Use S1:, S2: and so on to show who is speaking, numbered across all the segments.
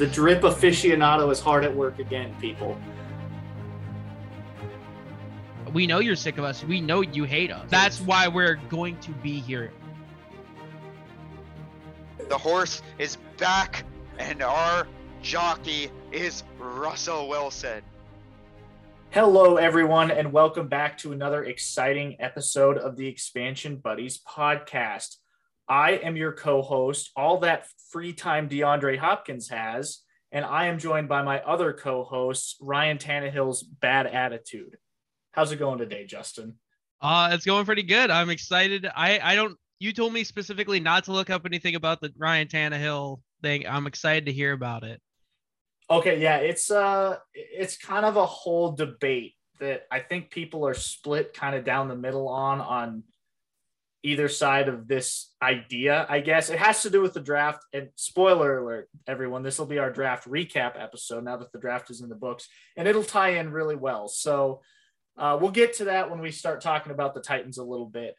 S1: The drip aficionado is hard at work again, people.
S2: We know you're sick of us. We know you hate us. That's why we're going to be here.
S3: The horse is back, and our jockey is Russell Wilson.
S1: Hello, everyone, and welcome back to another exciting episode of the Expansion Buddies podcast. I am your co host, all that free time DeAndre Hopkins has, and I am joined by my other co hosts, Ryan Tannehill's Bad Attitude. How's it going today, Justin?
S2: Uh, it's going pretty good. I'm excited. I, I don't, you told me specifically not to look up anything about the Ryan Tannehill thing. I'm excited to hear about it.
S1: Okay, yeah, it's uh it's kind of a whole debate that I think people are split kind of down the middle on on either side of this idea, I guess. It has to do with the draft. And spoiler alert, everyone, this will be our draft recap episode now that the draft is in the books, and it'll tie in really well. So uh, we'll get to that when we start talking about the Titans a little bit.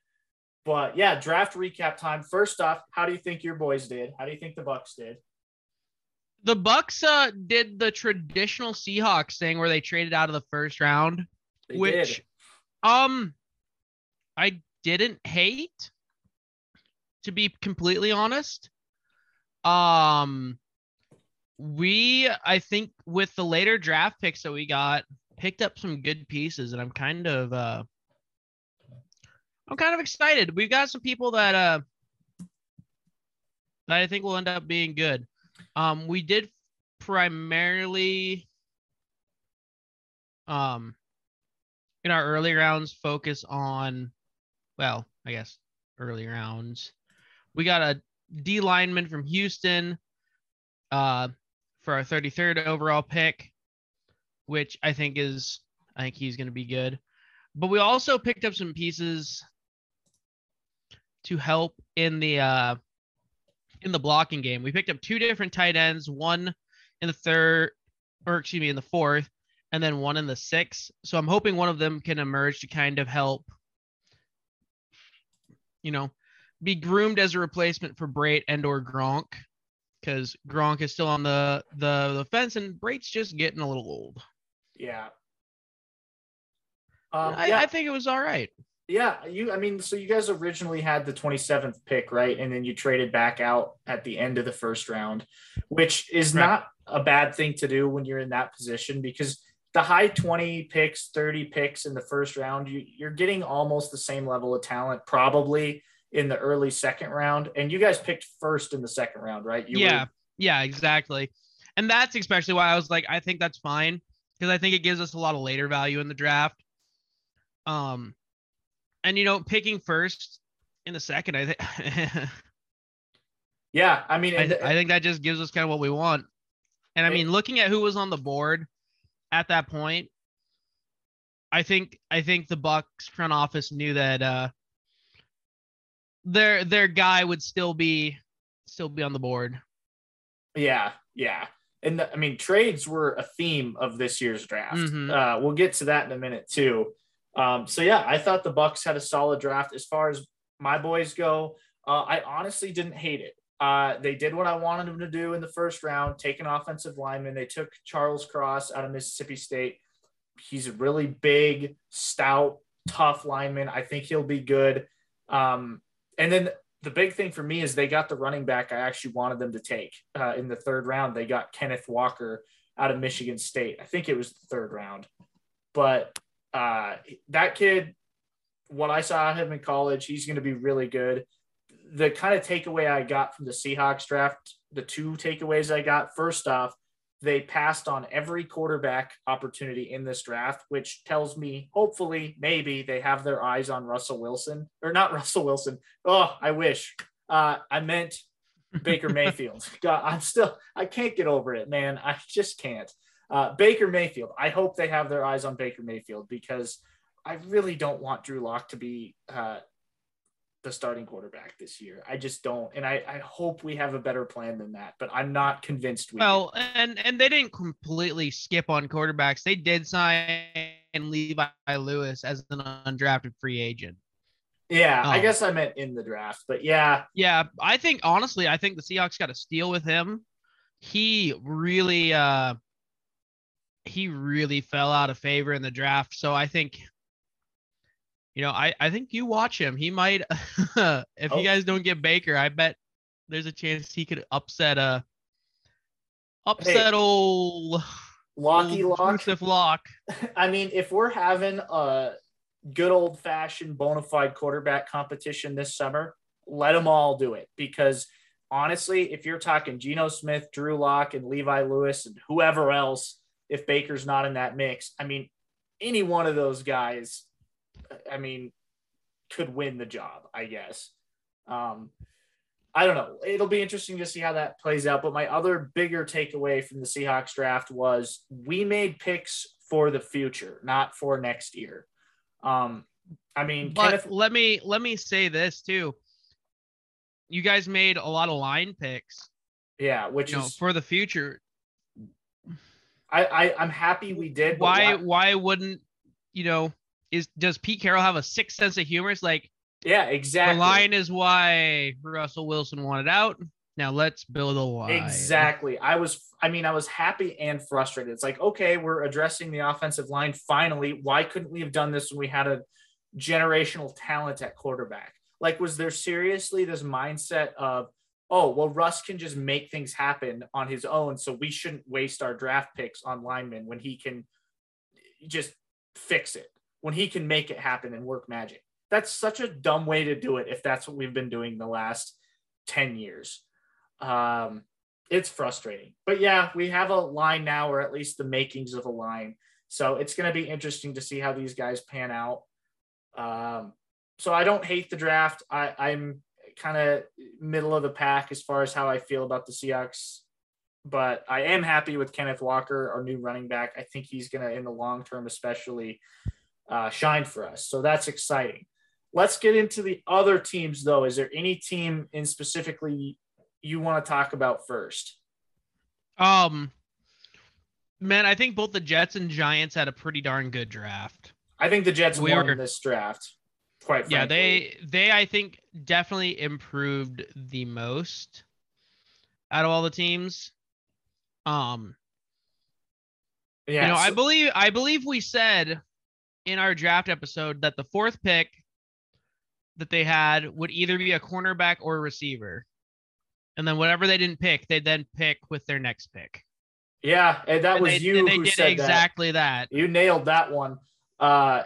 S1: But yeah, draft recap time. First off, how do you think your boys did? How do you think the Bucs did?
S2: The Bucs uh, did the traditional Seahawks thing where they traded out of the first round,
S1: They
S2: which
S1: did.
S2: um I didn't hate to be completely honest. Um we I think with the later draft picks that we got picked up some good pieces and I'm kind of uh I'm kind of excited. We've got some people that uh that I think will end up being good. Um we did primarily um in our early rounds focus on well, I guess early rounds. We got a D lineman from Houston uh, for our 33rd overall pick, which I think is, I think he's going to be good. But we also picked up some pieces to help in the uh, in the blocking game. We picked up two different tight ends, one in the third, or excuse me, in the fourth, and then one in the sixth. So I'm hoping one of them can emerge to kind of help you know, be groomed as a replacement for Brate and or Gronk, because Gronk is still on the, the the fence and Brate's just getting a little old.
S1: Yeah. Um,
S2: I,
S1: yeah.
S2: I think it was all right.
S1: Yeah, you. I mean, so you guys originally had the 27th pick, right? And then you traded back out at the end of the first round, which is
S2: Right.
S1: not a bad thing to do when you're in that position because the high 20 picks, 30 picks in the first round, you, you're getting almost the same level of talent probably in the early second round. And you guys picked first in the second round, right? You
S2: yeah,
S1: were-
S2: yeah, exactly. And that's especially why I was like, I think that's fine because I think it gives us a lot of later value in the draft. Um, and you know, picking first in the second, I think.
S1: yeah. I mean,
S2: I, I think that just gives us kind of what we want. And I mean, looking at who was on the board at that point, I think I think the Bucs front office knew that uh their their guy would still be still be on the board.
S1: Yeah, yeah. And the- I mean, trades were a theme of this year's draft.
S2: Mhm.
S1: Uh, we'll get to that in a minute too. Um, so yeah, I thought the Bucs had a solid draft as far as my boys go. Uh, I honestly didn't hate it. Uh, they did what I wanted them to do in the first round, take an offensive lineman. They took Charles Cross out of Mississippi State. He's a really big, stout, tough lineman. I think he'll be good. Um, and then the big thing for me is they got the running back I actually wanted them to take uh, in the third round. They got Kenneth Walker out of Michigan State. I think it was the third round, but uh, that kid, what I saw him in college, he's going to be really good. The kind of takeaway I got from the Seahawks draft, the two takeaways I got, first off, they passed on every quarterback opportunity in this draft, which tells me hopefully maybe they have their eyes on Russell Wilson or not Russell Wilson. Oh, I wish. Uh, I meant Baker Mayfield. God, I'm still I can't get over it, man. I just can't. Uh, Baker Mayfield. I hope they have their eyes on Baker Mayfield because I really don't want Drew Lock to be uh, the starting quarterback this year. I just don't, and I, I hope we have a better plan than that. But I'm not convinced we. do.
S2: Well, and and they didn't completely skip on quarterbacks. They did sign Levi Lewis as an undrafted free agent.
S1: yeah, I
S2: oh.
S1: guess I meant in the draft, but yeah,
S2: Yeah, I think honestly, I think the Seahawks got a steal with him he really uh he really fell out of favor in the draft. So I think you know, I I think you watch him. He might if
S1: Oh.
S2: you guys don't get Baker, I bet there's a chance he could upset a upset old
S1: Locky
S2: old
S1: Lock.
S2: Lock.
S1: I mean, if we're having a good old fashioned bona fide quarterback competition this summer, let them all do it. Because honestly, if you're talking Geno Smith, Drew Lock, and Levi Lewis, and whoever else, if Baker's not in that mix, I mean, any one of those guys, I mean, could win the job, I guess. Um, I don't know. It'll be interesting to see how that plays out. But my other bigger takeaway from the Seahawks draft was we made picks for the future, not for next year. Um, I mean,
S2: But
S1: Kenneth,
S2: let me let me say this too. You guys made a lot of line picks,
S1: yeah, which
S2: you know, for the future.
S1: I, I I'm happy we did. but
S2: Why why wouldn't you know? Is does Pete Carroll have a sick sense of humor? It's like
S1: Yeah, exactly.
S2: the line is why Russell Wilson wanted out. Now let's build a line.
S1: Exactly. I was, I mean, I was happy and frustrated. It's like, okay, we're addressing the offensive line finally. Why couldn't we have done this when we had a generational talent at quarterback? Like, was there seriously this mindset of, oh, well, Russ can just make things happen on his own. So we shouldn't waste our draft picks on linemen when he can just fix it, when he can make it happen and work magic. That's such a dumb way to do it if that's what we've been doing the last 10 years. Um, it's frustrating. But yeah, we have a line now, or at least the makings of a line. So it's going to be interesting to see how these guys pan out. Um, so I don't hate the draft. I, I'm kind of middle of the pack as far as how I feel about the Seahawks. But I am happy with Kenneth Walker, our new running back. I think he's going to, in the long term, especially, uh, shine for us. So that's exciting. Let's get into the other teams, though. Is there any team in specifically you want to talk about first?
S2: Um, man, I think both the Jets and Giants had a pretty darn good draft.
S1: I think the Jets
S2: We
S1: won in this draft. Quite frankly.
S2: Yeah, they they I think definitely improved the most out of all the teams. Um,
S1: yeah.
S2: you know, I believe I believe we said in our draft episode that the fourth pick that they had would either be a cornerback or a receiver. And then whatever they didn't pick, they'd then pick with their next pick.
S1: yeah, and that
S2: And
S1: was
S2: they,
S1: you
S2: and they
S1: who
S2: did
S1: said that.
S2: exactly that.
S1: You nailed that one. Uh,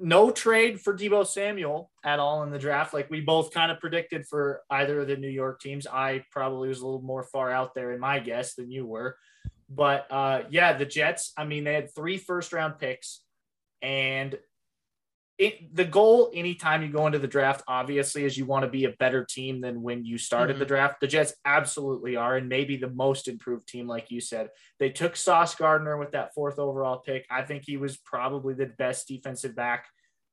S1: no trade for Deebo Samuel at all in the draft. Like we both kind of predicted for either of the New York teams. I probably was a little more far out there in my guess than you were. But uh, yeah, the Jets, I mean, they had three first round picks. And it, the goal anytime you go into the draft, obviously, is you want to be a better team than when you started the draft. The Jets absolutely are, and maybe the most improved team, like you said. They took Sauce Gardner with that fourth overall pick. I think he was probably the best defensive back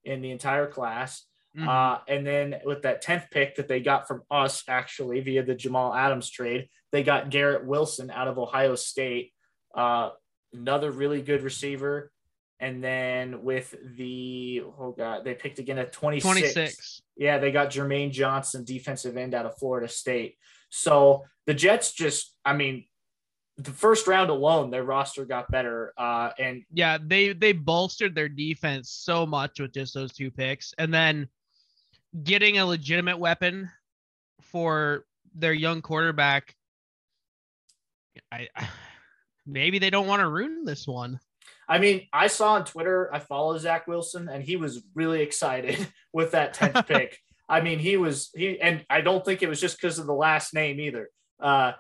S1: in the entire class.
S2: Mhm.
S1: Uh, and then with that 10th pick that they got from us, actually, via the Jamal Adams trade, they got Garrett Wilson out of Ohio State, uh, another really good receiver. And then with the, oh God, they picked again at 26.
S2: 26.
S1: Yeah, they got Jermaine Johnson, defensive end out of Florida State. So the Jets just, I mean, the first round alone, their roster got better. Uh, and
S2: Yeah, they they bolstered their defense so much with just those two picks, and then getting a legitimate weapon for their young quarterback. I, I maybe they don't want to ruin this one.
S1: I mean, I saw on Twitter, I follow Zach Wilson, and he was really excited with that 10th pick. I mean, he was, he, and I don't think it was just because of the last name either. Uh,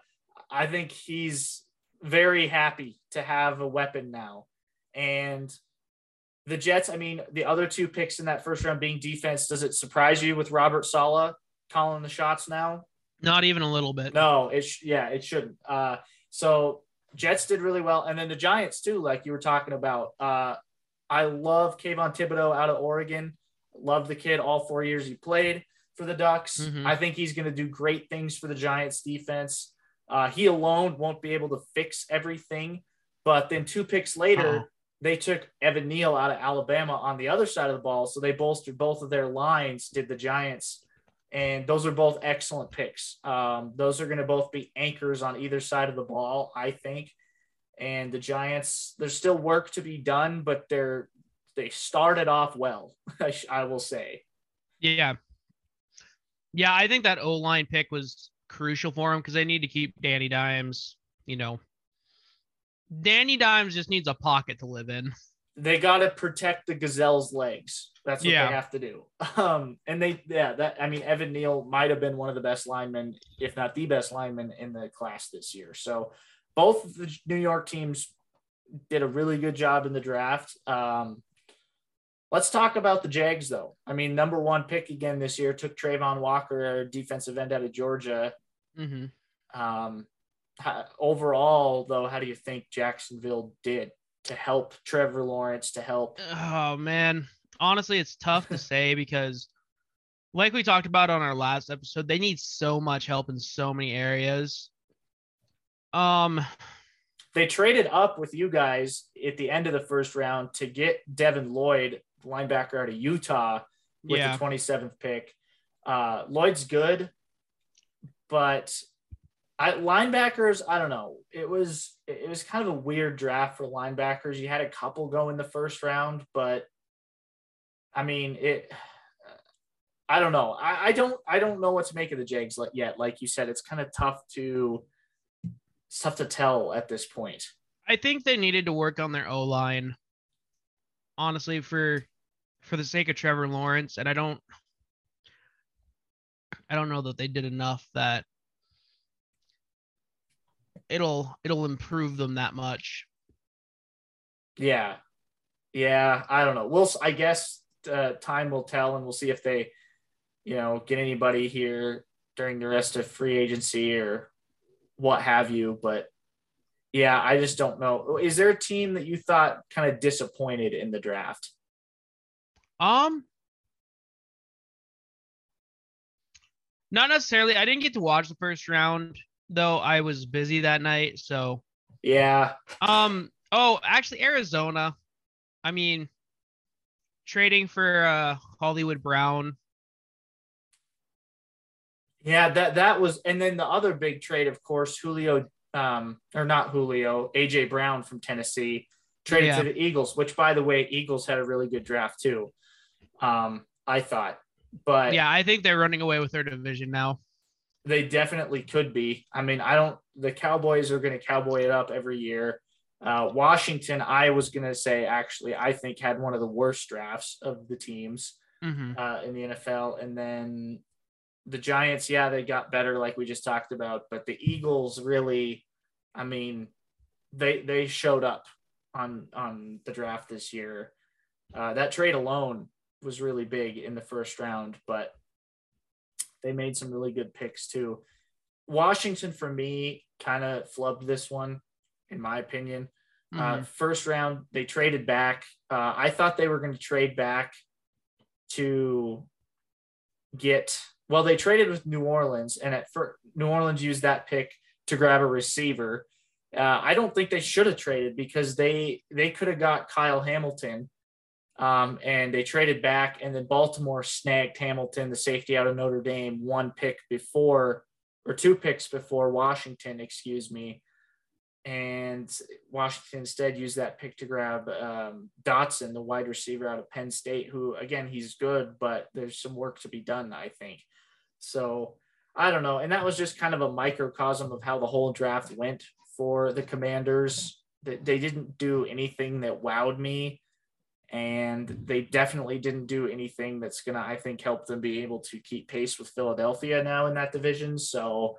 S1: I think he's very happy to have a weapon now. And the Jets, I mean, the other two picks in that first round being defense, does it surprise you with Robert Saleh calling the shots now?
S2: Not even a little bit.
S1: No, it sh- yeah, it shouldn't. Uh, so Jets did really well, and then the Giants too, like you were talking about. Uh, I love Kayvon Thibodeaux out of Oregon. Love the kid. All four years he played for the Ducks.
S2: Mhm.
S1: I think he's going to do great things for the Giants defense. Uh, he alone won't be able to fix everything, but then two picks later,
S2: Uh-oh.
S1: they took Evan Neal out of Alabama on the other side of the ball, so they bolstered both of their lines. Did the Giants? And those are both excellent picks. Um, those are going to both be anchors on either side of the ball, I think. And the Giants, there's still work to be done, but they're they started off well. I will say.
S2: Yeah, yeah, I think that O line pick was crucial for him because they need to keep Danny Dimes. You know, Danny Dimes just needs a pocket to live in.
S1: They got to protect the gazelle's legs. That's what yeah. they have to do. Um, and they, yeah, that I mean, Evan Neal might have been one of the best linemen, if not the best lineman in the class this year. So both of the New York teams did a really good job in the draft. Um, let's talk about the Jags, though. I mean, number one pick again this year took Travon Walker, defensive end out of Georgia.
S2: Mm-hmm.
S1: Um, overall, though, how do you think Jacksonville did to help Trevor Lawrence to help?
S2: Oh man, honestly, it's tough to say because, like we talked about on our last episode, they need so much help in so many areas. Um,
S1: they traded up with you guys at the end of the first round to get Devin Lloyd, linebacker out of Utah, with yeah. the 27th pick. Uh, Lloyd's good, but I linebackers, I don't know. It was it was kind of a weird draft for linebackers. You had a couple go in the first round, but I mean it. I don't know. I, I don't I don't know what to make of the Jags yet. Like you said, it's kind of tough to it's tough to tell at this point.
S2: I think they needed to work on their O line. Honestly, for for the sake of Trevor Lawrence, and I don't I don't know that they did enough that it'll it'll improve them that much.
S1: Yeah, yeah. I don't know. We'll. I guess uh, time will tell, and we'll see if they, you know, get anybody here during the rest of free agency or what have you. But yeah, I just don't know. Is there a team that you thought kind of disappointed in the draft?
S2: Um, not necessarily. I didn't get to watch the first round though I was busy that night. So
S1: yeah.
S2: Um. Oh, actually, Arizona. I mean, trading for uh, Hollywood Brown.
S1: Yeah, that that was, and then the other big trade, of course, Julio, um, or not Julio, AJ Brown from Tennessee traded yeah. to the Eagles. Which, by the way, Eagles had a really good draft too. Um, I thought, but
S2: yeah, I think they're running away with their division now.
S1: They definitely could be. I mean, I don't. The Cowboys are going to cowboy it up every year. Uh, Washington, I was going to say, actually, I think had one of the worst drafts of the teams
S2: mm-hmm.
S1: uh, in the NFL. And then the Giants, yeah, they got better, like we just talked about. But the Eagles, really, I mean, they they showed up on on the draft this year. Uh, that trade alone was really big in the first round, but they made some really good picks too. Washington, for me, kind of flubbed this one, in my opinion. Uh, mm-hmm. Uh, first round, they traded back. Uh, I thought they were going to trade back to get. Well, they traded with New Orleans, and at first, New Orleans used that pick to grab a receiver. Uh, I don't think they should have traded because they they could have got Kyle Hamilton um, and they traded back, and then Baltimore snagged Hamilton, the safety out of Notre Dame, one pick before, or two picks before Washington, excuse me. And Washington instead used that pick to grab um, Dotson, the wide receiver out of Penn State, who, again, he's good, but there's some work to be done, I think. So I don't know. And that was just kind of a microcosm of how the whole draft went for the Commanders. They didn't do anything that wowed me and they definitely didn't do anything that's to, I think, help them be able to keep pace with Philadelphia now in that division. So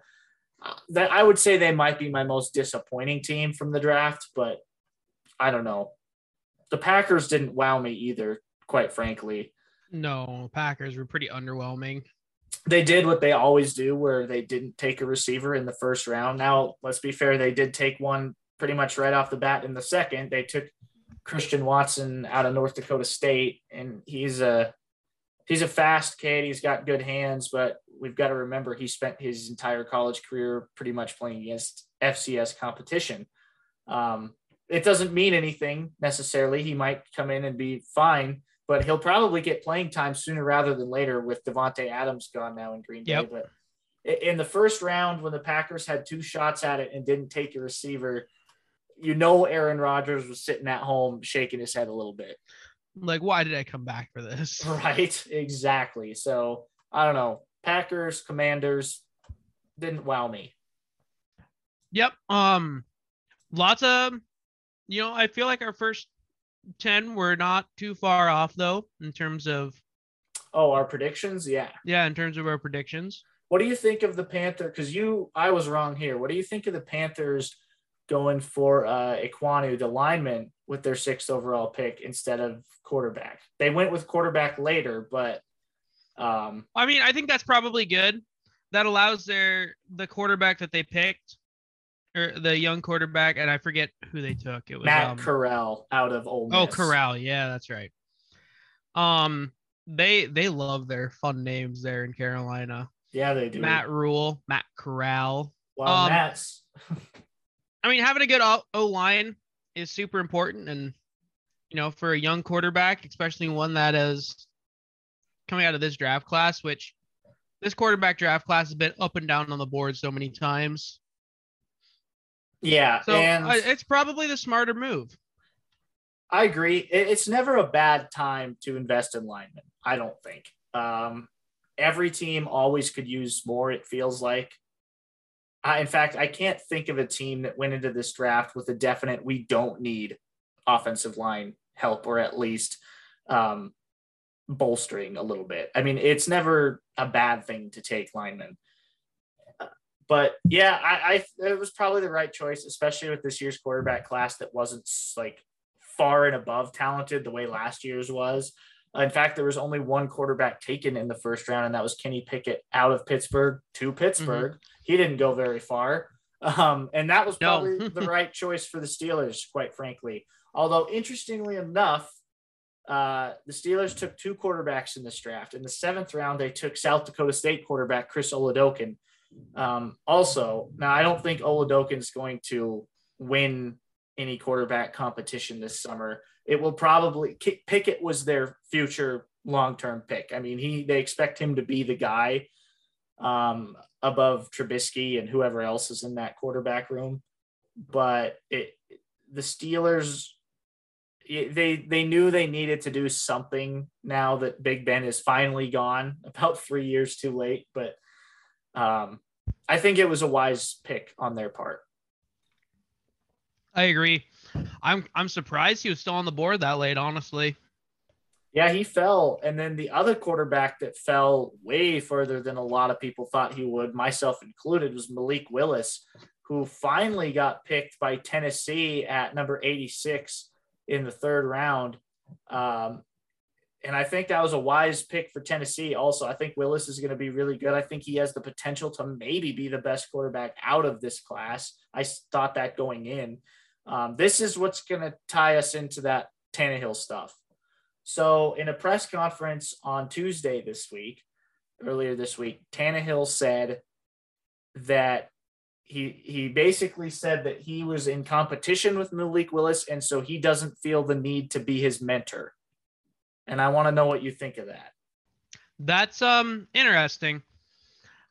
S1: that I would say they might be my most disappointing team from the draft, but I don't know. The Packers didn't wow me either, quite frankly.
S2: No, Packers were pretty underwhelming.
S1: They did what they always do, where they didn't take a receiver in the first round. Now, let's be fair, they did take one pretty much right off the bat in the second. They took Christian Watson out of North Dakota State, and he's a he's a fast kid. He's got good hands, but we've got to remember he spent his entire college career pretty much playing against FCS competition. Um, it doesn't mean anything necessarily. He might come in and be fine, but he'll probably get playing time sooner rather than later with Davante Adams gone now in Green Bay.
S2: Yep.
S1: But in the first round, when the Packers had two shots at it and didn't take a receiver, you know Aaron Rodgers was sitting at home shaking his head a little bit.
S2: Like, why did I come back for this?
S1: Right, exactly. So I don't know. Packers, Commanders didn't wow me.
S2: Yep. Um, lots of, you know, I feel like our first ten were not too far off though in terms of
S1: Oh, our predictions, yeah.
S2: yeah, in terms of our predictions.
S1: What do you think of the Panther? Because you, I was wrong here. What do you think of the Panthers going for uh, Ekwonu, the lineman, with their sixth overall pick instead of quarterback? They went with quarterback later, but um,
S2: I mean, I think that's probably good. That allows their the quarterback that they picked, or the young quarterback, and I forget who they took. It was
S1: Matt
S2: um,
S1: Corral out of Ole Miss.
S2: Oh, Corral. Yeah, that's right. Um, they they love their fun names there in Carolina.
S1: Yeah, they do.
S2: Matt Rhule, Matt Corral.
S1: well,
S2: um,
S1: Matt's
S2: I mean, having a good O line is super important, and you know, for a young quarterback, especially one that is coming out of this draft class, which this quarterback draft class has been up and down on the board so many times.
S1: yeah,
S2: So
S1: and
S2: it's probably the smarter move.
S1: I agree. It's never a bad time to invest in linemen. I don't think. Um, every team always could use more. It feels like. I, in fact, I can't think of a team that went into this draft with a definite "we don't need offensive line help" or at least um, bolstering a little bit. I mean, it's never a bad thing to take linemen. But yeah, I, I it was probably the right choice, especially with this year's quarterback class that wasn't like far and above talented the way last year's was. In fact, there was only one quarterback taken in the first round, and that was Kenny Pickett out of Pittsburgh to Pittsburgh. He didn't go very far. Um, and that was
S2: No.
S1: probably the right choice for the Steelers, quite frankly. Although, interestingly enough, uh, the Steelers took two quarterbacks in this draft. In the seventh round, they took South Dakota State quarterback Chris Oladokun. Um, also, now I don't think Oladokun's going to win any quarterback competition this summer. It will probably Pickett was their future long-term pick. I mean, he they expect him to be the guy um, above Trubisky and whoever else is in that quarterback room. But it the Steelers they they knew they needed to do something now that Big Ben is finally gone, about three years too late. But um, I think it was a wise pick on their part.
S2: I agree. I'm I'm surprised he was still on the board that late, honestly.
S1: Yeah, he fell. And then the other quarterback that fell way further than a lot of people thought he would, myself included, was Malik Willis, who finally got picked by Tennessee at number 86 in the third round. Um, and I think that was a wise pick for Tennessee. Also, I think Willis is going to be really good. I think he has the potential to maybe be the best quarterback out of this class. I thought that going in. Um, this is what's going to tie us into that Tannehill stuff. So, in a press conference on Tuesday this week, earlier this week, Tannehill said that he he basically said that he was in competition with Malik Willis, and so he doesn't feel the need to be his mentor. And I want to know what you think of that.
S2: That's um interesting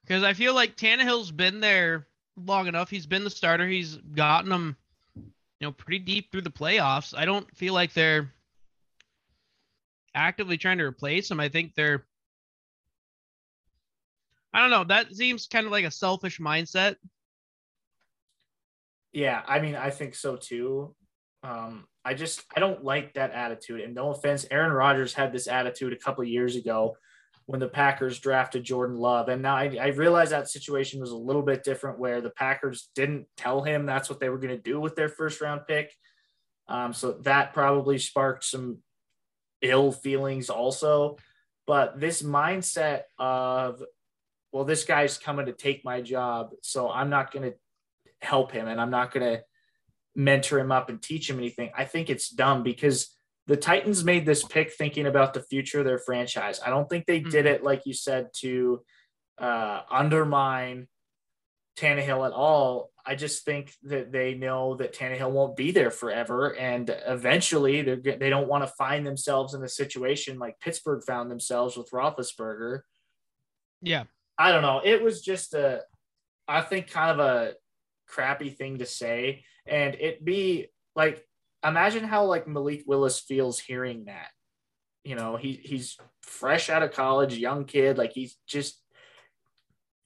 S2: because I feel like Tannehill's been there long enough. He's been the starter. He's gotten them, you know, pretty deep through the playoffs. I don't feel like they're actively trying to replace him. I think they're. I don't know. That seems kind of like a selfish mindset.
S1: Yeah, I mean, I think so too. Um, I just I don't like that attitude. And no offense, Aaron Rodgers had this attitude a couple of years ago when the Packers drafted Jordan Love. And now I, I realize that situation was a little bit different where the Packers didn't tell him that's what they were going to do with their first round pick. Um, so that probably sparked some ill feelings also. But this mindset of, well, this guy's coming to take my job, so I'm not going to help him and I'm not going to mentor him up and teach him anything. I think it's dumb because the Titans made this pick thinking about the future of their franchise. I don't think they did it like you said to uh, undermine Tannehill at all. I just think that they know that Tannehill won't be there forever, and eventually they're they don't want to find themselves in a situation like Pittsburgh found themselves with Roethlisberger.
S2: Yeah,
S1: I don't know. It was just a, I think, kind of a crappy thing to say, and it be like imagine how like Malik Willis feels hearing that. You know, he he's fresh out of college, young kid, like he's just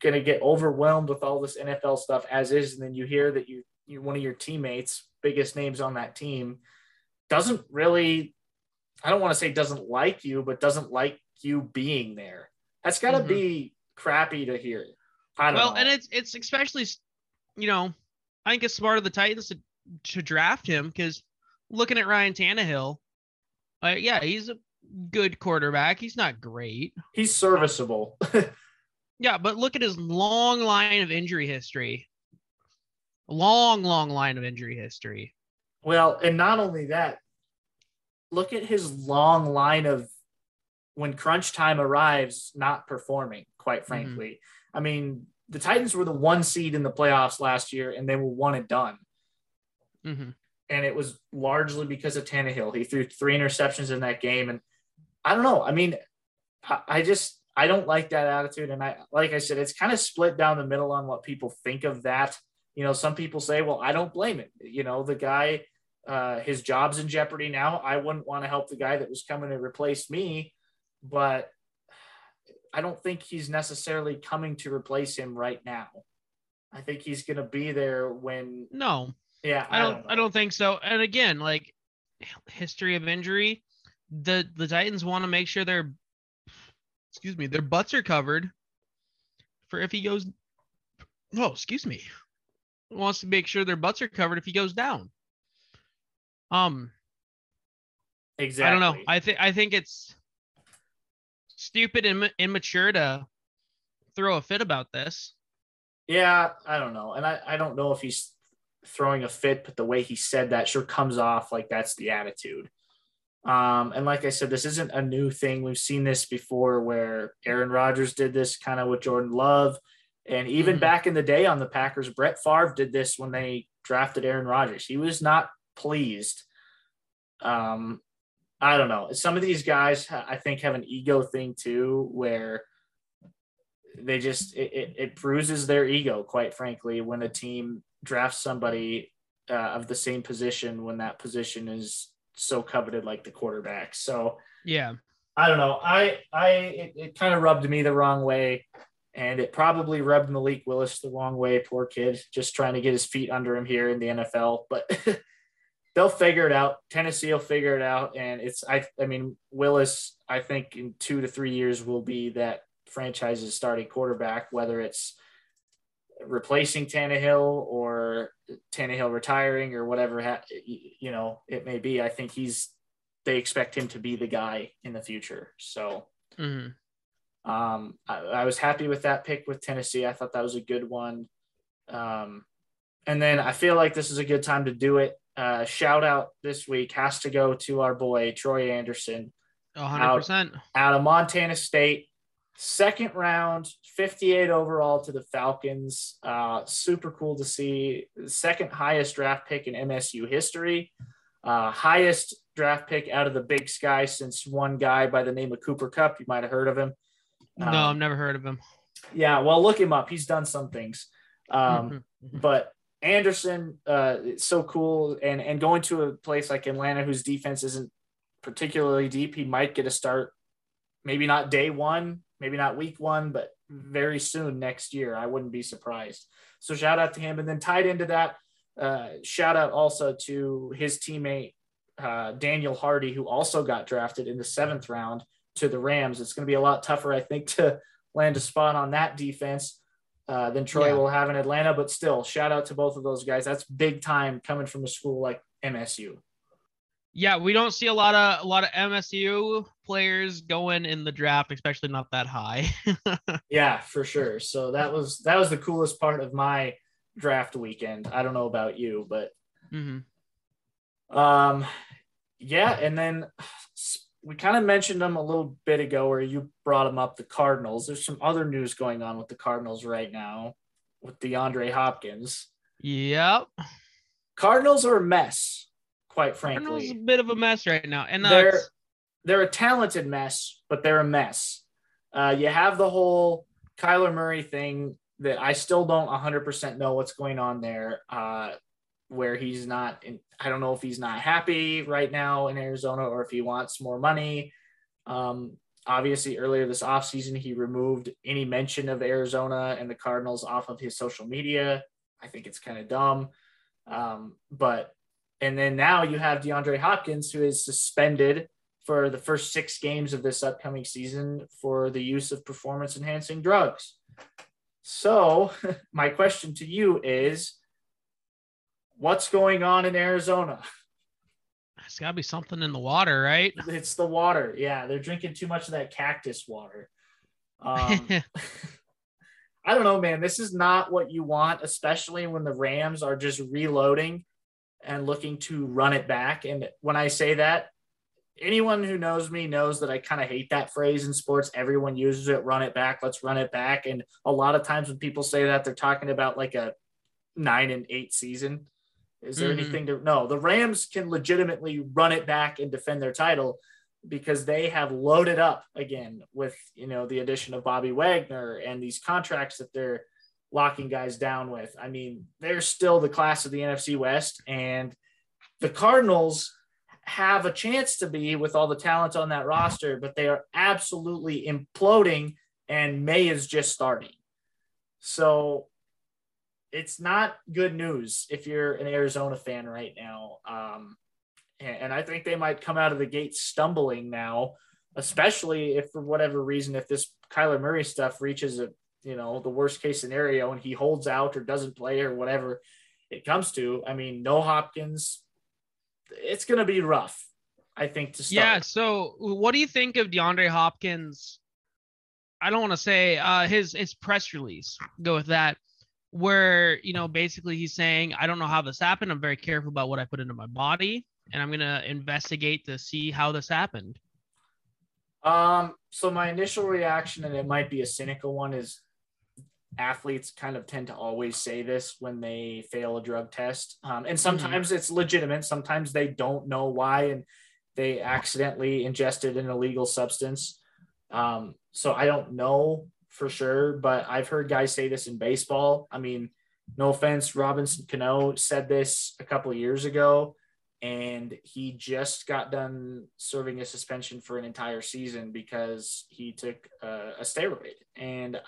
S1: gonna get overwhelmed with all this NFL stuff as is, and then you hear that you you one of your teammates, biggest names on that team, doesn't really I don't want to say doesn't like you, but doesn't like you being there. That's got to mm-hmm. be crappy to hear.
S2: well, know. and it's it's especially, you know, I think it's smart of the Titans to, to draft him because looking at Ryan Tannehill, uh, yeah, he's a good quarterback. He's not great.
S1: He's serviceable.
S2: yeah, but look at his long line of injury history. Long, long line of injury history.
S1: Well, and not only that, look at his long line of when crunch time arrives, not performing, quite mm-hmm. frankly. Mm-hmm. I mean, the Titans were the one seed in the playoffs last year and they were one and done. Mm-hmm and it was largely because of Tannehill. He threw three interceptions in that game, and I don't know. I mean, I, I just I don't like that attitude, and I like I said, it's kind of split down the middle on what people think of that. You know, some people say, well, I don't blame it. You know, the guy, uh, his job's in jeopardy now. I wouldn't want to help the guy that was coming to replace me, but I don't think he's necessarily coming to replace him right now. I think he's going to be there when
S2: no
S1: yeah,
S2: I don't. I don't, I don't think so. And again, like history of injury, the the Titans want to make sure their excuse me their butts are covered for if he goes. Oh, excuse me. Wants to make sure their butts are covered if he goes down. Um.
S1: Exactly.
S2: I don't know. I think I think it's stupid and immature to throw a fit about this.
S1: Yeah, I don't know, and I I don't know if he's throwing a fit, but the way he said that sure comes off like that's the attitude. Um, and like I said, this isn't a new thing. We've seen this before where Aaron Rodgers did this kind of with Jordan Love. And even mm-hmm. back in the day on the Packers, Brett Favre did this when they drafted Aaron Rodgers. He was not pleased. Um, I don't know. Some of these guys, I think, have an ego thing too, where they just it, it, it bruises their ego, quite frankly, when a team drafts somebody uh, of the same position when that position is so coveted like the quarterback. So
S2: yeah,
S1: I don't know. I I it, it kind of rubbed me the wrong way, and it probably rubbed Malik Willis the wrong way. Poor kid, just trying to get his feet under him here in the NFL, but. they'll figure it out. Tennessee will figure it out, and it's I. I mean, Willis. I think in two to three years will be that franchise's starting quarterback, whether it's replacing Tannehill or Tannehill retiring or whatever ha- you know it may be. I think he's they expect him to be the guy in the future. So mm-hmm. um, I, I, was happy with that pick with Tennessee. I thought that was a good one. Um, and then I feel like this is a good time to do it. Uh, shout out this week has to go to our boy Troy Anderson.
S2: 100%.
S1: Out, out of Montana State second round 58 overall to the falcons uh, super cool to see second highest draft pick in msu history uh, highest draft pick out of the big sky since one guy by the name of cooper Kupp. you might have heard of him
S2: no um, i've never heard of him
S1: yeah well look him up he's done some things um, mm-hmm. but anderson uh, it's so cool and and going to a place like atlanta whose defense isn't particularly deep he might get a start maybe not day one maybe not week one, but very soon next year. I wouldn't be surprised. So shout out to him. And then tied into that, uh, shout out also to his teammate, uh, Daniel Hardy, who also got drafted in the seventh round to the Rams. It's going to be a lot tougher, I think, to land a spot on that defense uh, than Troy yeah. will have in Atlanta. But still, shout out to both of those guys. That's big time coming from a school like MSU
S2: yeah, we don't see a lot of a lot of MSU players going in the draft, especially not that high.
S1: yeah, for sure. So that was that was the coolest part of my draft weekend. I don't know about you, but mm-hmm. um, yeah, and then we kind of mentioned them a little bit ago, where you brought them up. The Cardinals. There's some other news going on with the Cardinals right now. with DeAndre Hopkins.
S2: Yep.
S1: Cardinals are a mess, quite frankly.
S2: Cardinals a bit of a mess right now, and
S1: They're they're a talented mess, but they're a mess. Uh, you have the whole Kyler Murray thing that I still don't 100% know what's going on there. Uh, where he's not, in, I don't know if he's not happy right now in Arizona or if he wants more money. Um, obviously, earlier this offseason, he removed any mention of Arizona and the Cardinals off of his social media. I think it's kind of dumb. Um, but, and then now you have DeAndre Hopkins, who is suspended for the first six games of this upcoming season for the use of performance enhancing drugs. So, my question to you is what's going on in Arizona?
S2: it's got to be something in the water, right?
S1: It's the water. Yeah, they're drinking too much of that cactus water. Um, I don't know, man. This is not what you want, especially when the Rams are just reloading and looking to run it back. And when I say that, anyone who knows me knows that I kind of hate that phrase in sports. Everyone uses it, run it back, let's run it back. And a lot of times when people say that, they're talking about like a nine and eight season. Is there
S2: Mhm.
S1: anything to no? The Rams can legitimately run it back and defend their title because they have loaded up again with you know the addition of Bobby Wagner and these contracts that they're locking guys down with. I mean, they're still the class of the NFC West, and the Cardinals have a chance to be with all the talent on that roster, but they are absolutely imploding, and May is just starting. So it's not good news if you're an Arizona fan right now. Um, and, and I think they might come out of the gate stumbling now, especially if for whatever reason, if this Kyler Murray stuff reaches a you know the worst case scenario and he holds out or doesn't play or whatever it comes to. I mean, no Hopkins, it's going to be rough. I think to start.
S2: Yeah. So, what do you think of DeAndre Hopkins? I don't want to say uh, his his press release. Go with that, where you know basically he's saying, "I don't know how this happened. I'm very careful about what I put into my body, and I'm gonna investigate to see how this happened."
S1: Um, so my initial reaction, and it might be a cynical one, is athletes kind of tend to always say this when they fail a drug test. Um, and sometimes it's legitimate, sometimes they don't know why and they accidentally ingested an illegal substance. Um, so I don't know for sure, but I've heard guys say this in baseball. I mean, no offense, Robinson Cano said this a couple of years ago and he just got done serving a suspension for an entire season because he took uh, a steroid and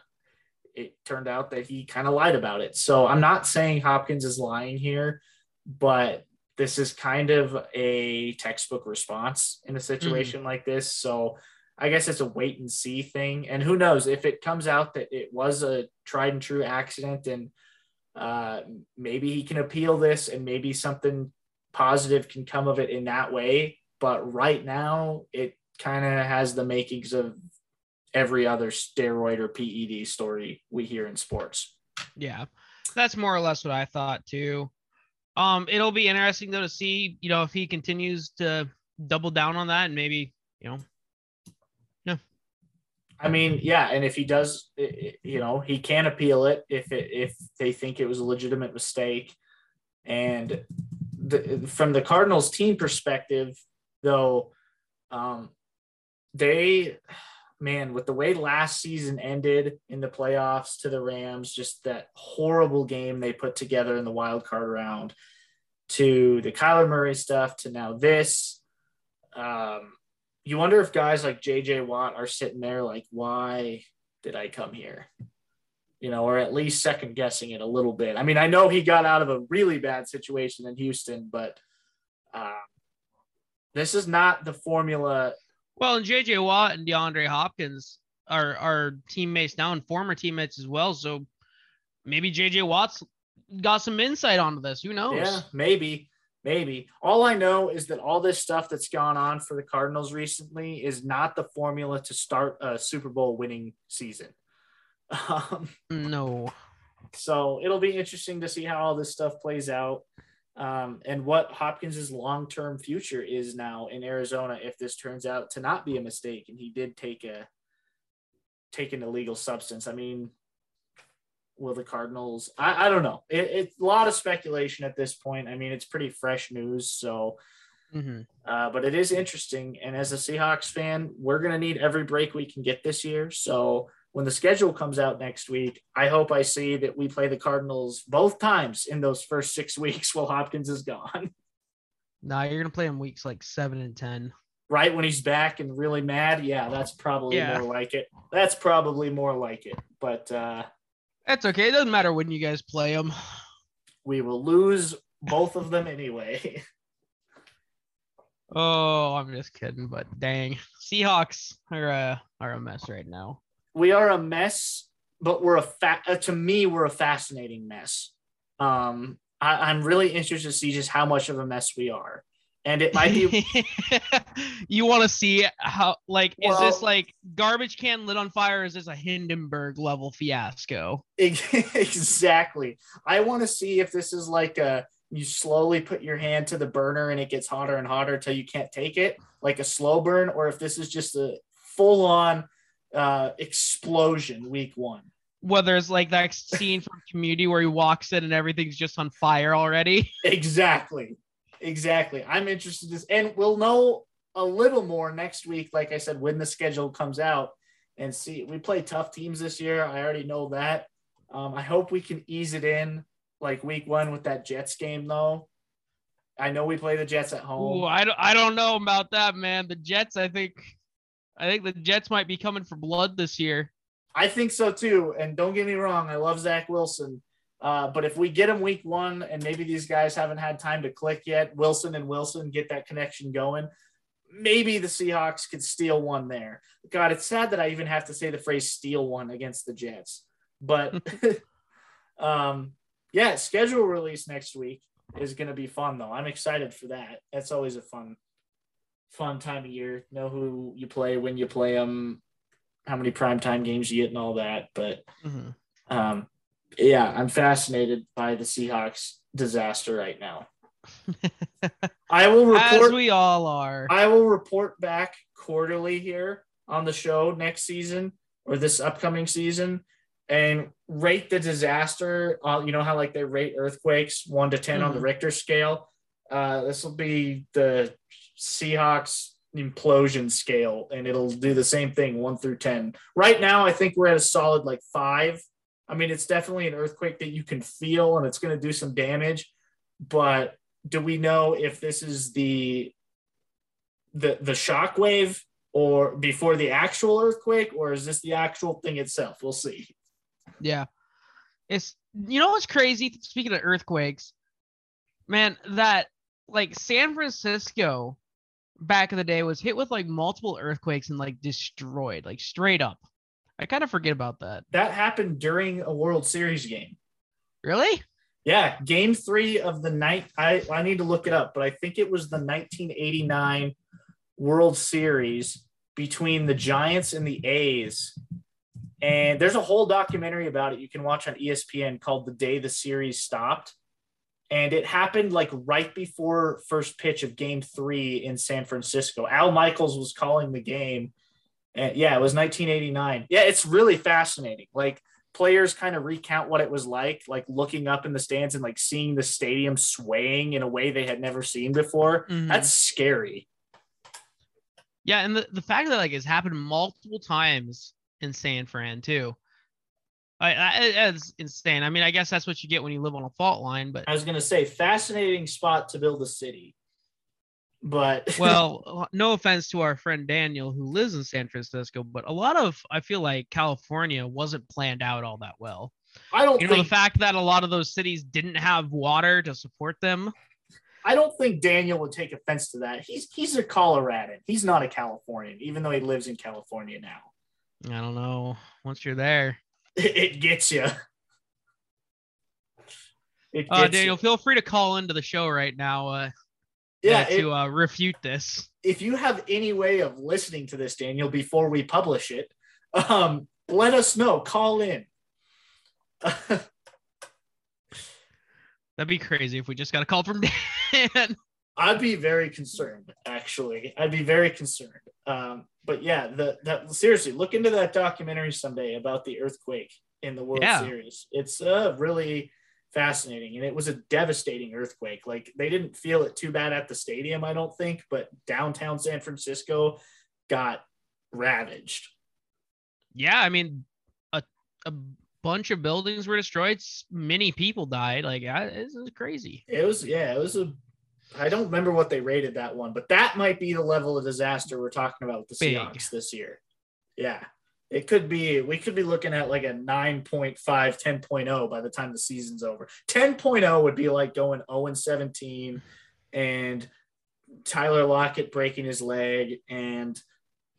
S1: it turned out that he kind of lied about it. So i'm not saying hopkins is lying here but this is kind of a textbook response in a situation like this. So i guess it's a wait and see thing and who knows if it comes out that it was a tried and true accident and uh, maybe he can appeal this and maybe something positive can come of it in that way. But right now, it kind of has the makings of every other steroid or PED story we hear in sports.
S2: Yeah, that's more or less what I thought too. Um, it'll be interesting though to see, you know, if he continues to double down on that and maybe, you know,
S1: I mean, yeah, and if he does, you know, he can appeal it if it if they think it was a legitimate mistake. And the, from the Cardinals team perspective, though, um, they, man, with the way last season ended in the playoffs to the Rams, just that horrible game they put together in the wild card round, to the Kyler Murray stuff, to now this. Um, you wonder if guys like JJ Watt are sitting there like, why did I come here? You know, or at least second guessing it a little bit. I mean, I know he got out of a really bad situation in Houston, but uh, this is not the formula.
S2: well, and JJ Watt and DeAndre Hopkins are are teammates now and former teammates as well. So maybe JJ Watt's got some insight onto this. Who knows?
S1: Yeah, maybe, maybe. All I know is that all this stuff that's gone on for the Cardinals recently is not the formula to start a Super Bowl winning season. Um,
S2: No.
S1: So it'll be interesting to see how all this stuff plays out um, and what Hopkins' long term future is now in Arizona if this turns out to not be a mistake and he did take a take an illegal substance. I mean, will the Cardinals? I, I don't know. It, it's a lot of speculation at this point. I mean, it's pretty fresh news, so.
S2: Mhm.
S1: Uh, but it is interesting, and as a Seahawks fan, we're gonna need every break we can get this year. So when the schedule comes out next week, I hope I see that we play the Cardinals both times in those first six weeks while Hopkins is gone.
S2: Nah, you're gonna play him weeks like seven and ten.
S1: right when he's back and really mad, yeah, that's probably
S2: Yeah.
S1: more like it. That's probably more like it. But uh,
S2: That's okay. It doesn't matter when you guys play them.
S1: we will lose both of them anyway.
S2: Oh, I'm just kidding, but dang, Seahawks are a are a mess right now.
S1: we are a mess, but we're a fa- uh, to me we're a fascinating mess. Um, I, I'm really interested to see just how much of a mess we are, and it might be
S2: you want to see how like is this like garbage can lit on fire? Or is this a Hindenburg level fiasco?
S1: exactly. I want to see if this is like a you slowly put your hand to the burner and it gets hotter and hotter till you can't take it, like a slow burn, or if this is just a full on uh, explosion week one.
S2: Whether it's like that scene from Community where he walks in and everything's just on fire already.
S1: Exactly. Exactly. I'm interested in this, and we'll know a little more next week. Like I said, when the schedule comes out and see, we play tough teams this year. I already know that. Um, I hope we can ease it in like week one with that Jets game, though. I know we play the Jets at
S2: Ooh,
S1: home.
S2: I don't I don't know about that, man. The Jets, I think, I think the Jets might be coming for blood this year.
S1: I think so too. And don't get me wrong, I love Zach Wilson. Uh, but if we get him week one and maybe these guys haven't had time to click yet, Wilson and Wilson get that connection going, maybe the Seahawks could steal one there. God, it's sad that I even have to say the phrase steal one against the Jets. But um, yeah, schedule release next week is going to be fun though. I'm excited for that. That's always a fun, fun time of year. Know who you play, when you play them, how many primetime games you get, and all that. But
S2: Mhm.
S1: um, yeah, I'm fascinated by the Seahawks disaster right now. I will
S2: As
S1: report.
S2: we all are.
S1: I will report back quarterly here on the show next season or this upcoming season and rate the disaster. Uh, you know how like they rate earthquakes one to 10 on the
S2: Mhm.
S1: Richter scale. Uh, this will be the Seahawks implosion scale, and it'll do the same thing one through 10. Right now, I think we're at a solid like five. I mean, it's definitely an earthquake that you can feel and it's going to do some damage. But do we know if this is the the the shock wave or before the actual earthquake or is this the actual thing itself we'll see
S2: Yeah. It's you know what's crazy? Speaking of earthquakes, man, that like San Francisco back in the day was hit with like multiple earthquakes and like destroyed, like straight up. I kind of forget about that.
S1: that happened during a world series game
S2: Really?
S1: yeah game three of the night i i need to look it up but i think it was the 1989 world series between the giants and the a's and there's a whole documentary about it you can watch on espn called the day the series stopped and it happened like right before first pitch of game three in san francisco al michaels was calling the game and yeah it was 1989 yeah it's really fascinating like players kind of recount what it was like like looking up in the stands and like seeing the stadium swaying in a way they had never seen before
S2: Mhm.
S1: that's scary
S2: Yeah, and the, the fact that like it's happened multiple times in San Fran too. I, I it's insane. I mean, I guess that's what you get when you live on a fault line, but
S1: i was going to say fascinating spot to build a city but
S2: well, no offense to our friend Daniel who lives in San Francisco, but a lot of I feel like California wasn't planned out all that well.
S1: i don't
S2: You know, the fact that a lot of those cities didn't have water to support them.
S1: i don't think daniel would take offense to that he's he's a coloradan he's not a californian even though he lives in california now
S2: I don't know. Once you're there,
S1: it, gets you it
S2: uh, Daniel,
S1: you.
S2: feel free to call into the show right now. Uh,
S1: yeah it-
S2: to uh, refute this.
S1: if you have any way of listening to this, Daniel, before we publish it, um, let us know. Call in.
S2: That'd be crazy if we just got a call from Dan.
S1: I'd be very concerned, actually. I'd be very concerned. Um, but yeah, the that seriously, look into that documentary someday about the earthquake in the World
S2: Yeah.
S1: Series. It's uh, really fascinating, and it was a devastating earthquake. Like they didn't feel it too bad at the stadium, I don't think, but downtown San Francisco got ravaged.
S2: Yeah, I mean, a a bunch of buildings were destroyed. Many people died. Like, I, this is crazy.
S1: It was yeah, it was a. I don't remember what they rated that one, but that might be the level of disaster we're talking about with the
S2: Big.
S1: Seahawks this year. Yeah. It could be, we could be looking at like a 9.5, 10.0 by the time the season's over. 10.0 would be like going 0 and 17 and Tyler Lockett breaking his leg and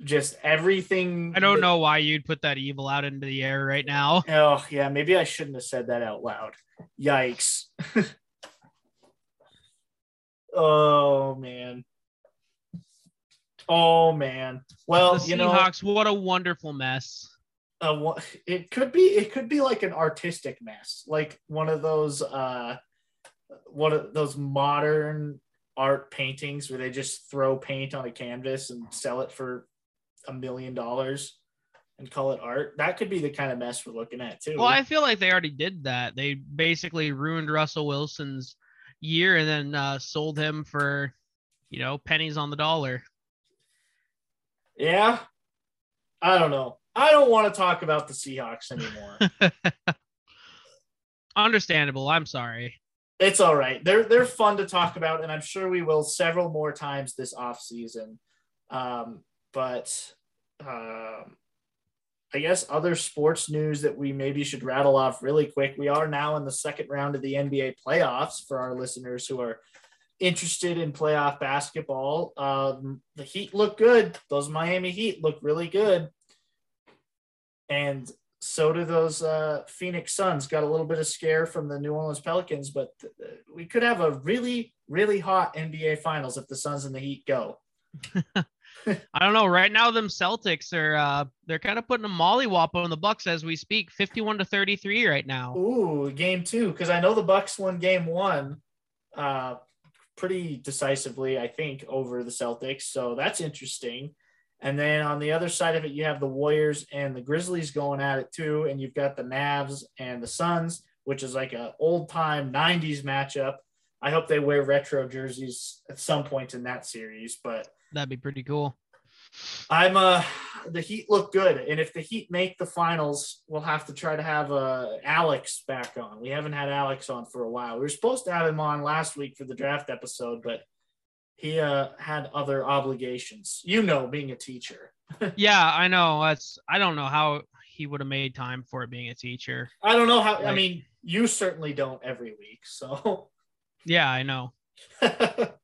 S1: just everything.
S2: I don't
S1: that-
S2: know why you'd put that evil out into the air right now.
S1: Oh, yeah. Maybe I shouldn't have said that out loud. Yikes. oh, man. Oh, man. Well,
S2: the
S1: you know,
S2: Seahawks, what a wonderful mess.
S1: uh, it could be it could be like an artistic mess, like one of those uh, one of those modern art paintings where they just throw paint on a canvas and sell it for a million dollars and call it art. That could be the kind of mess we're looking at too.
S2: Well, I feel like they already did that. They basically ruined Russell Wilson's year and then uh, sold him for, you know, pennies on the dollar.
S1: Yeah, I don't know. I don't want to talk about the Seahawks anymore.
S2: Understandable. I'm sorry.
S1: it's all right. They're they're fun to talk about, and I'm sure we will several more times this off season. Um, but um, I guess other sports news that we maybe should rattle off really quick. We are now in the second round of the NBA playoffs for our listeners who are interested in playoff basketball. Um, the Heat look good. Those Miami Heat look really good, and so do those uh, Phoenix Suns. Got a little bit of scare from the New Orleans Pelicans, but th- we could have a really, really hot NBA Finals if the Suns and the Heat go.
S2: I don't know. Right now, them Celtics are uh, they're kind of putting a mollywop on the Bucks as we speak. 51 to 33 right now.
S1: Ooh, game two, because I know the Bucks won game one, uh, pretty decisively, I think, over the Celtics. So that's interesting. And then on the other side of it, you have the Warriors and the Grizzlies going at it too, and you've got the Mavs and the Suns, which is like a old time '90s matchup. I hope they wear retro jerseys at some point in that series, but
S2: That'd be pretty cool.
S1: I'm uh the Heat look good, and if the Heat make the finals, we'll have to try to have uh Alex back on. We haven't had Alex on for a while. We were supposed to have him on last week for the draft episode, but he uh had other obligations. You know, being a teacher.
S2: Yeah, I know. That's I don't know how he would have made time for it being a teacher.
S1: I don't know how. I mean, you certainly don't every week. So,
S2: Yeah, I know.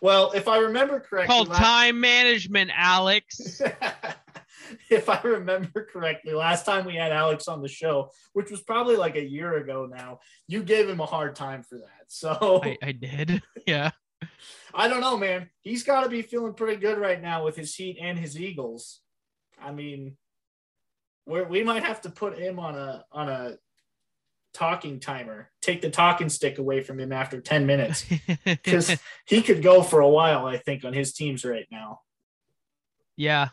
S1: well, if I remember correctly,
S2: Called
S1: last-
S2: time management, Alex.
S1: if I remember correctly, last time we had Alex on the show, which was probably like a year ago now, you gave him a hard time for that. So
S2: I, I did. Yeah.
S1: I don't know, man. He's got to be feeling pretty good right now with his Heat and his Eagles. I mean, we we might have to put him on a on a talking timer. Take the talking stick away from him after ten minutes because he could go for a while. I think on his teams right now.
S2: yeah.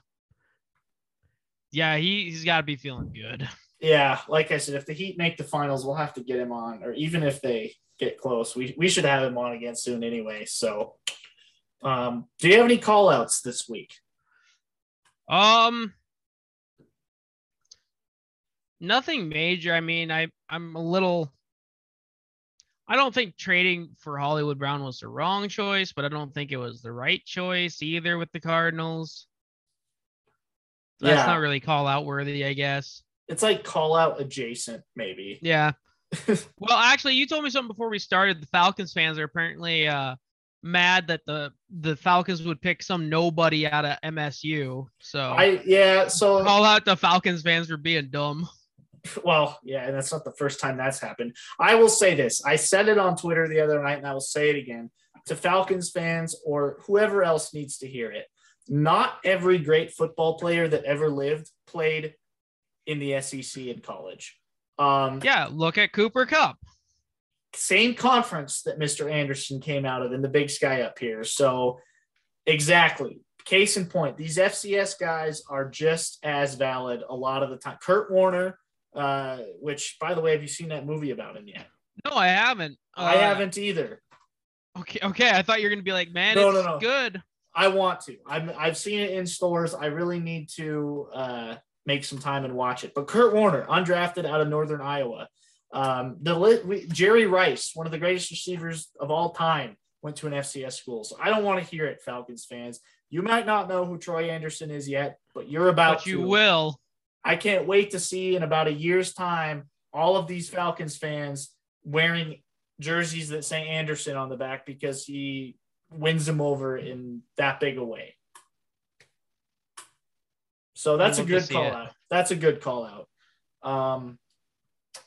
S2: Yeah, he, he's got to be feeling good.
S1: Yeah, like I said, if the Heat make the finals, we'll have to get him on, or even if they get close, we we should have him on again soon anyway. So, um, do you have any call outs this week?
S2: Um, nothing major. I mean, I I'm a little. I don't think trading for Hollywood Brown was the wrong choice, but I don't think it was the right choice either with the Cardinals. That's
S1: Yeah.
S2: not really call out worthy, I guess.
S1: It's like call out adjacent, maybe.
S2: Yeah. well, actually, you told me something before we started. The Falcons fans are apparently uh, mad that the the Falcons would pick some nobody out of MSU. So
S1: I yeah. So
S2: call out the Falcons fans for being dumb.
S1: Well, yeah, and that's not the first time that's happened. I will say this. I said it on Twitter the other night, and I will say it again to Falcons fans or whoever else needs to hear it. Not every great football player that ever lived played in the SEC in college. Um,
S2: Yeah, look at Cooper Kupp.
S1: same conference that Mr. Andersen came out of in the big sky up here. So, exactly. Case in point, these FCS guys are just as valid a lot of the time. Kurt Warner, Uh, which, by the way, have you seen that movie about him yet?
S2: No, I haven't.
S1: I
S2: Uh,
S1: haven't either.
S2: Okay, okay. I thought you were gonna be like, man,
S1: No,
S2: it's
S1: no, no.
S2: good.
S1: I want to. I'm, I've seen it in stores. I really need to uh, make some time and watch it. But Kurt Warner, undrafted out of Northern Iowa. Um, the we, Jerry Rice, one of the greatest receivers of all time, went to an FCS school. So I don't want to hear it, Falcons fans. You might not know who Troy Andersen is yet, but you're about
S2: But you
S1: to.
S2: will.
S1: I can't wait to see in about a year's time all of these Falcons fans wearing jerseys that say Andersen on the back because he wins them over in that big a way. So that's a good call
S2: it.
S1: out. That's a good call out. Um,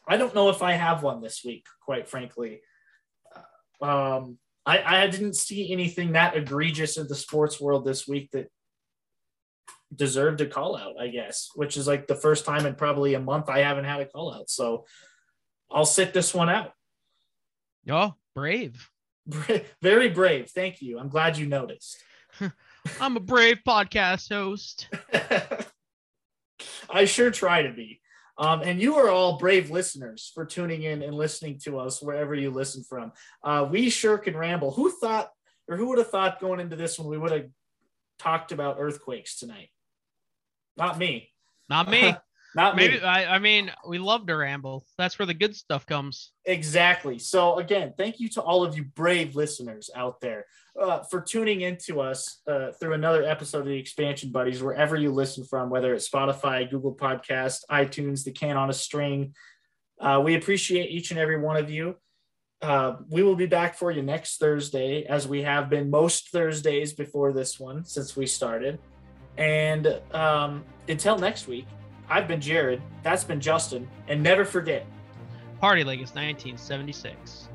S1: I don't know if I have one this week, quite frankly. Um, I, I didn't see anything that egregious in the sports world this week that deserved a call out, I guess, which is like the first time in probably a month I haven't had a call out. So I'll sit this one out.
S2: Oh, brave.
S1: Bra- Very brave. Thank you. I'm glad you noticed.
S2: I'm a brave podcast host.
S1: I sure try to be. Um, and you are all brave listeners for tuning in and listening to us wherever you listen from. Uh, we sure can ramble. Who thought, or who would have thought going into this one, we would have talked about earthquakes tonight? Not me.
S2: Not me.
S1: Not me.
S2: Maybe I, I mean we love to ramble. That's where the good stuff comes.
S1: Exactly. So again, thank you to all of you brave listeners out there uh, for tuning into us uh, through another episode of the Expansion Buddies, wherever you listen from, whether it's Spotify, Google Podcast, iTunes, the Can on a String. Uh, we appreciate each and every one of you. Uh, we will be back for you next Thursday, as we have been most Thursdays before this one since we started. And um, until next week, I've been Jared. That's been Justin. And never forget,
S2: Party like it's 1976.